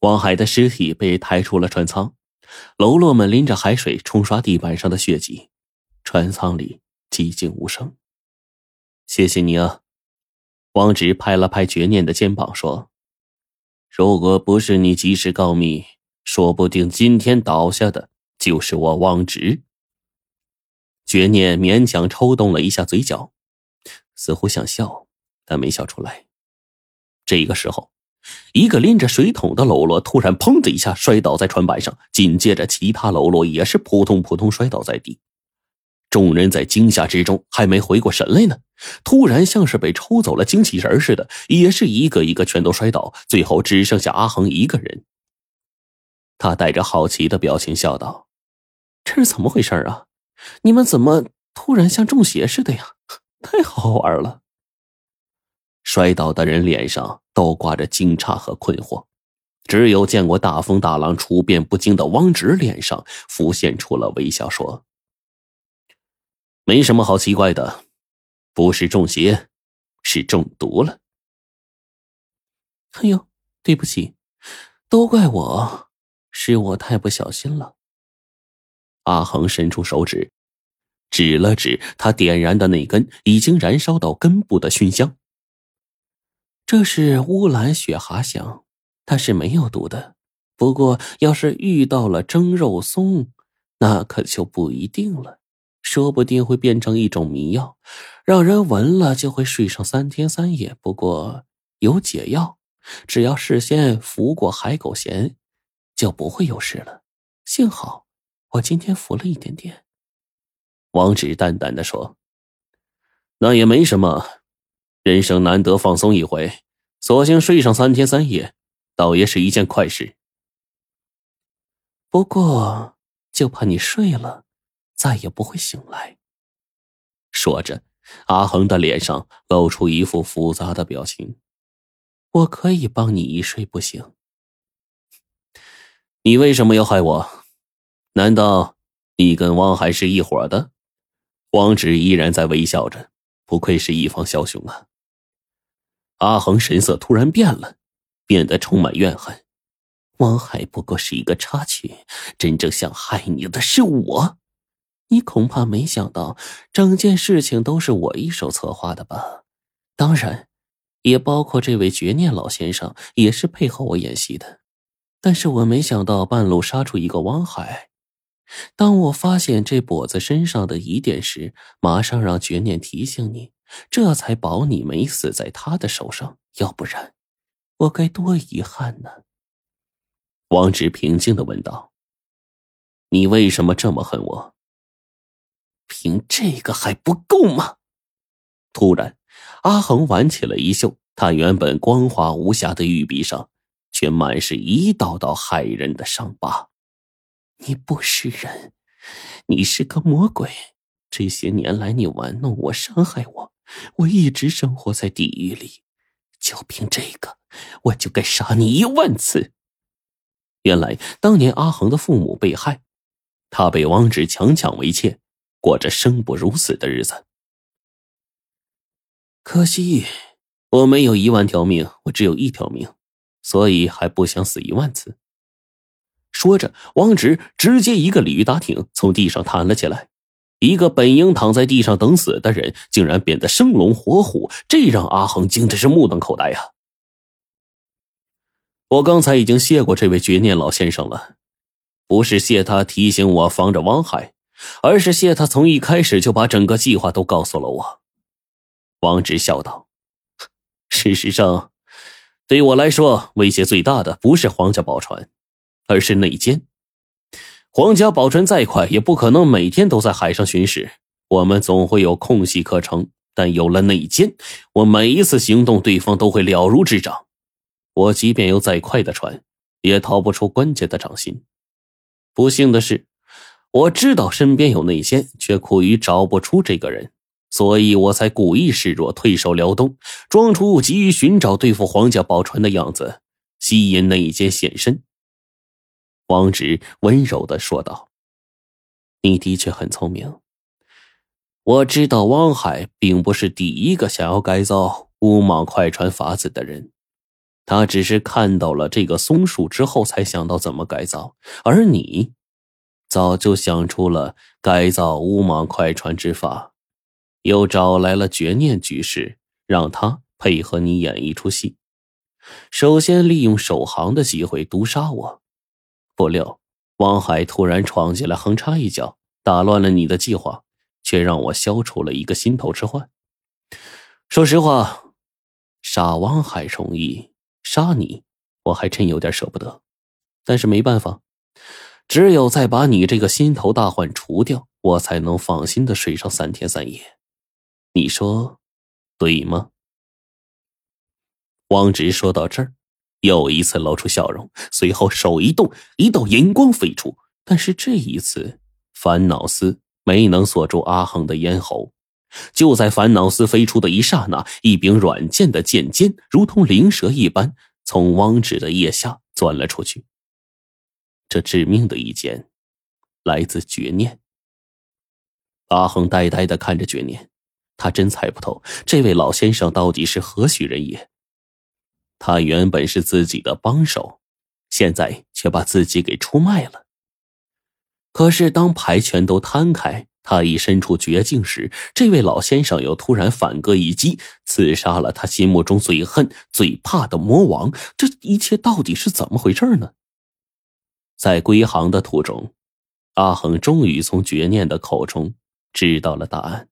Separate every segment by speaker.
Speaker 1: 王海的尸体被抬出了船舱，喽啰们拎着海水冲刷地板上的血迹，船舱里寂静无声。谢谢你啊，王直拍了拍绝念的肩膀说：“如果不是你及时告密，说不定今天倒下的就是我王直。”绝念勉强抽动了一下嘴角，似乎想笑，但没笑出来。这个时候，一个拎着水桶的喽啰突然“砰”的一下摔倒在船板上，紧接着其他喽啰也是扑通扑通摔倒在地。众人在惊吓之中还没回过神来呢，突然像是被抽走了精气神似的，也是一个一个全都摔倒，最后只剩下阿恒一个人。他带着好奇的表情笑道：“这是怎么回事啊？你们怎么突然像中邪似的呀？太好玩了！”摔倒的人脸上都挂着惊诧和困惑，只有见过大风大浪、处变不惊的汪直脸上浮现出了微笑，说：“没什么好奇怪的，不是中邪，是中毒了。”哎呦，对不起，都怪我，是我太不小心了。阿恒伸出手指，指了指他点燃的那根已经燃烧到根部的熏香。这是乌兰雪蛤香，它是没有毒的。不过，要是遇到了蒸肉松，那可就不一定了，说不定会变成一种迷药，让人闻了就会睡上三天三夜。不过有解药，只要事先服过海狗涎，就不会有事了。幸好我今天服了一点点。王直淡淡的说：“那也没什么。”人生难得放松一回，索性睡上三天三夜，倒也是一件快事。不过，就怕你睡了，再也不会醒来。说着，阿恒的脸上露出一副复杂的表情。我可以帮你一睡不醒。你为什么要害我？难道你跟汪海是一伙的？汪直依然在微笑着，不愧是一方枭雄啊！阿恒神色突然变了，变得充满怨恨。汪海不过是一个插曲，真正想害你的是我。你恐怕没想到，整件事情都是我一手策划的吧？当然，也包括这位绝念老先生，也是配合我演戏的。但是我没想到半路杀出一个汪海。当我发现这跛子身上的疑点时，马上让绝念提醒你。这才保你没死在他的手上，要不然我该多遗憾呢。王直平静的问道：“你为什么这么恨我？凭这个还不够吗？”突然，阿恒挽起了衣袖，他原本光滑无瑕的玉臂上，却满是一道道骇人的伤疤。你不是人，你是个魔鬼。这些年来，你玩弄我，伤害我。我一直生活在地狱里，就凭这个，我就该杀你一万次。原来当年阿恒的父母被害，他被王直强抢为妾，过着生不如死的日子。可惜我没有一万条命，我只有一条命，所以还不想死一万次。说着，王直直接一个鲤鱼打挺，从地上弹了起来。一个本应躺在地上等死的人，竟然变得生龙活虎，这让阿恒惊的是目瞪口呆呀！我刚才已经谢过这位绝念老先生了，不是谢他提醒我防着汪海，而是谢他从一开始就把整个计划都告诉了我。王直笑道：“事实上，对我来说，威胁最大的不是皇家宝船，而是内奸。”皇家宝船再快，也不可能每天都在海上巡视。我们总会有空隙可乘，但有了内奸，我每一次行动，对方都会了如指掌。我即便有再快的船，也逃不出关键的掌心。不幸的是，我知道身边有内奸，却苦于找不出这个人，所以我才故意示弱，退守辽东，装出急于寻找对付皇家宝船的样子，吸引内奸现身。王直温柔的说道：“你的确很聪明。我知道汪海并不是第一个想要改造乌莽快船法子的人，他只是看到了这个松树之后，才想到怎么改造，而你早就想出了改造乌蟒快船之法，又找来了绝念居士，让他配合你演一出戏。首先利用首航的机会毒杀我，不料汪海突然闯进来，横插一脚，打乱了你的计划，却让我消除了一个心头之患。说实话，杀汪海容易。杀你，我还真有点舍不得，但是没办法，只有再把你这个心头大患除掉，我才能放心的睡上三天三夜。你说对吗？汪直说到这儿，又一次露出笑容，随后手一动，一道银光飞出。但是这一次，烦恼丝没能锁住阿恒的咽喉。就在烦恼丝飞出的一刹那，一柄软剑的剑尖如同灵蛇一般，从汪直的腋下钻了出去。这致命的一剑，来自绝念。阿恒呆呆的看着绝念，他真猜不透这位老先生到底是何许人也。他原本是自己的帮手，现在却把自己给出卖了。可是当牌全都摊开。他已身处绝境时，这位老先生又突然反戈一击，刺杀了他心目中最恨、最怕的魔王。这一切到底是怎么回事呢？在归航的途中，阿恒终于从绝念的口中知道了答案。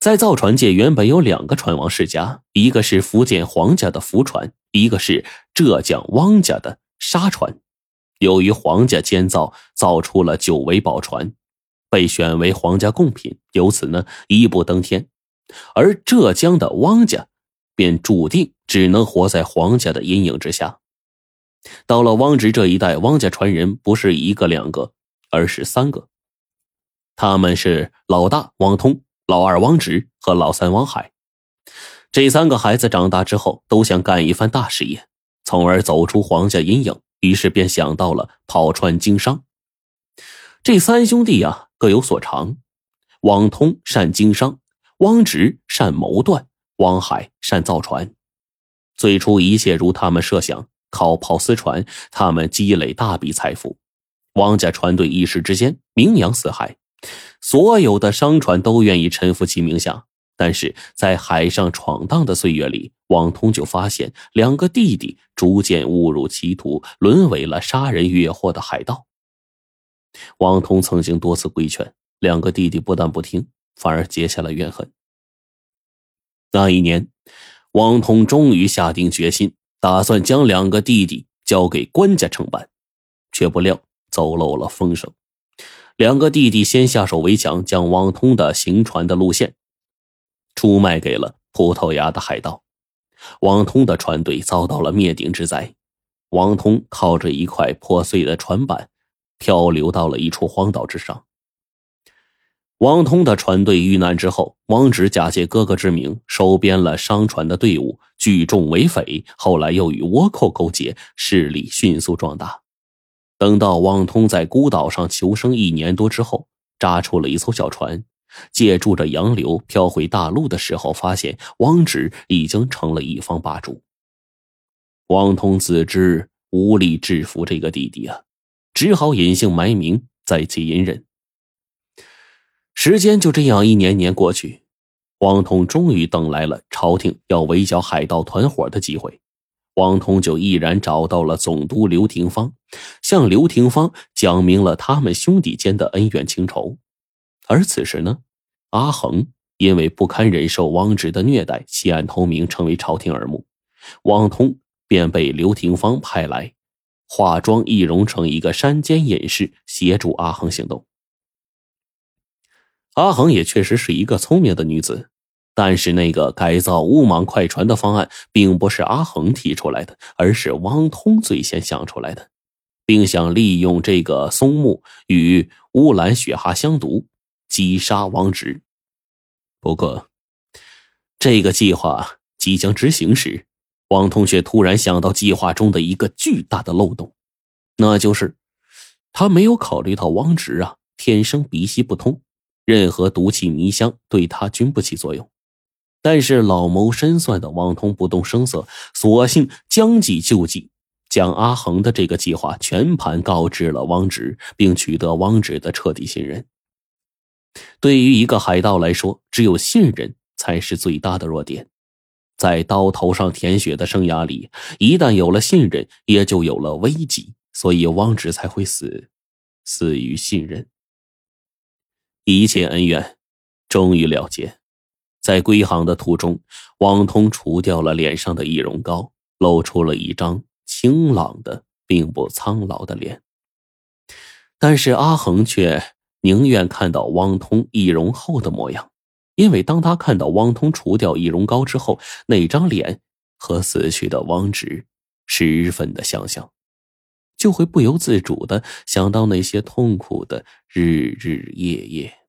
Speaker 1: 在造船界，原本有两个船王世家，一个是福建皇家的福船，一个是浙江汪家的沙船。由于皇家监造造出了九尾宝船。被选为皇家贡品，由此呢一步登天，而浙江的汪家便注定只能活在皇家的阴影之下。到了汪直这一代，汪家传人不是一个两个，而是三个。他们是老大汪通、老二汪直和老三汪海。这三个孩子长大之后都想干一番大事业，从而走出皇家阴影，于是便想到了跑船经商。这三兄弟呀。各有所长，汪通善经商，汪直善谋断，汪海善造船。最初一切如他们设想，靠跑私船，他们积累大笔财富。汪家船队一时之间名扬四海，所有的商船都愿意臣服其名下。但是在海上闯荡的岁月里，汪通就发现两个弟弟逐渐误入歧途，沦为了杀人越货的海盗。王通曾经多次规劝两个弟弟，不但不听，反而结下了怨恨。那一年，王通终于下定决心，打算将两个弟弟交给官家承办，却不料走漏了风声。两个弟弟先下手为强，将王通的行船的路线出卖给了葡萄牙的海盗，王通的船队遭到了灭顶之灾。王通靠着一块破碎的船板。漂流到了一处荒岛之上。王通的船队遇难之后，王直假借哥哥之名收编了商船的队伍，聚众为匪。后来又与倭寇勾结，势力迅速壮大。等到汪通在孤岛上求生一年多之后，扎出了一艘小船，借助着洋流漂回大陆的时候，发现汪直已经成了一方霸主。汪通自知无力制服这个弟弟啊。只好隐姓埋名，在其隐忍。时间就这样一年年过去，汪通终于等来了朝廷要围剿海盗团伙的机会。王通就毅然找到了总督刘廷芳，向刘廷芳讲明了他们兄弟间的恩怨情仇。而此时呢，阿恒因为不堪忍受汪直的虐待，弃暗投明，成为朝廷耳目。王通便被刘廷芳派来。化妆易容成一个山间隐士，协助阿恒行动。阿恒也确实是一个聪明的女子，但是那个改造乌蟒快船的方案并不是阿恒提出来的，而是汪通最先想出来的，并想利用这个松木与乌兰雪蛤相毒，击杀王直。不过，这个计划即将执行时。汪通却突然想到计划中的一个巨大的漏洞，那就是他没有考虑到汪直啊天生鼻息不通，任何毒气迷香对他均不起作用。但是老谋深算的王通不动声色，索性将计就计，将阿恒的这个计划全盘告知了汪直，并取得汪直的彻底信任。对于一个海盗来说，只有信任才是最大的弱点。在刀头上舔血的生涯里，一旦有了信任，也就有了危机。所以汪直才会死，死于信任。一切恩怨终于了结。在归航的途中，王通除掉了脸上的易容膏，露出了一张清朗的、并不苍老的脸。但是阿恒却宁愿看到汪通易容后的模样，因为当他看到汪通除掉易容膏之后，那张脸和死去的汪直十分的相像，就会不由自主的想到那些痛苦的日日夜夜。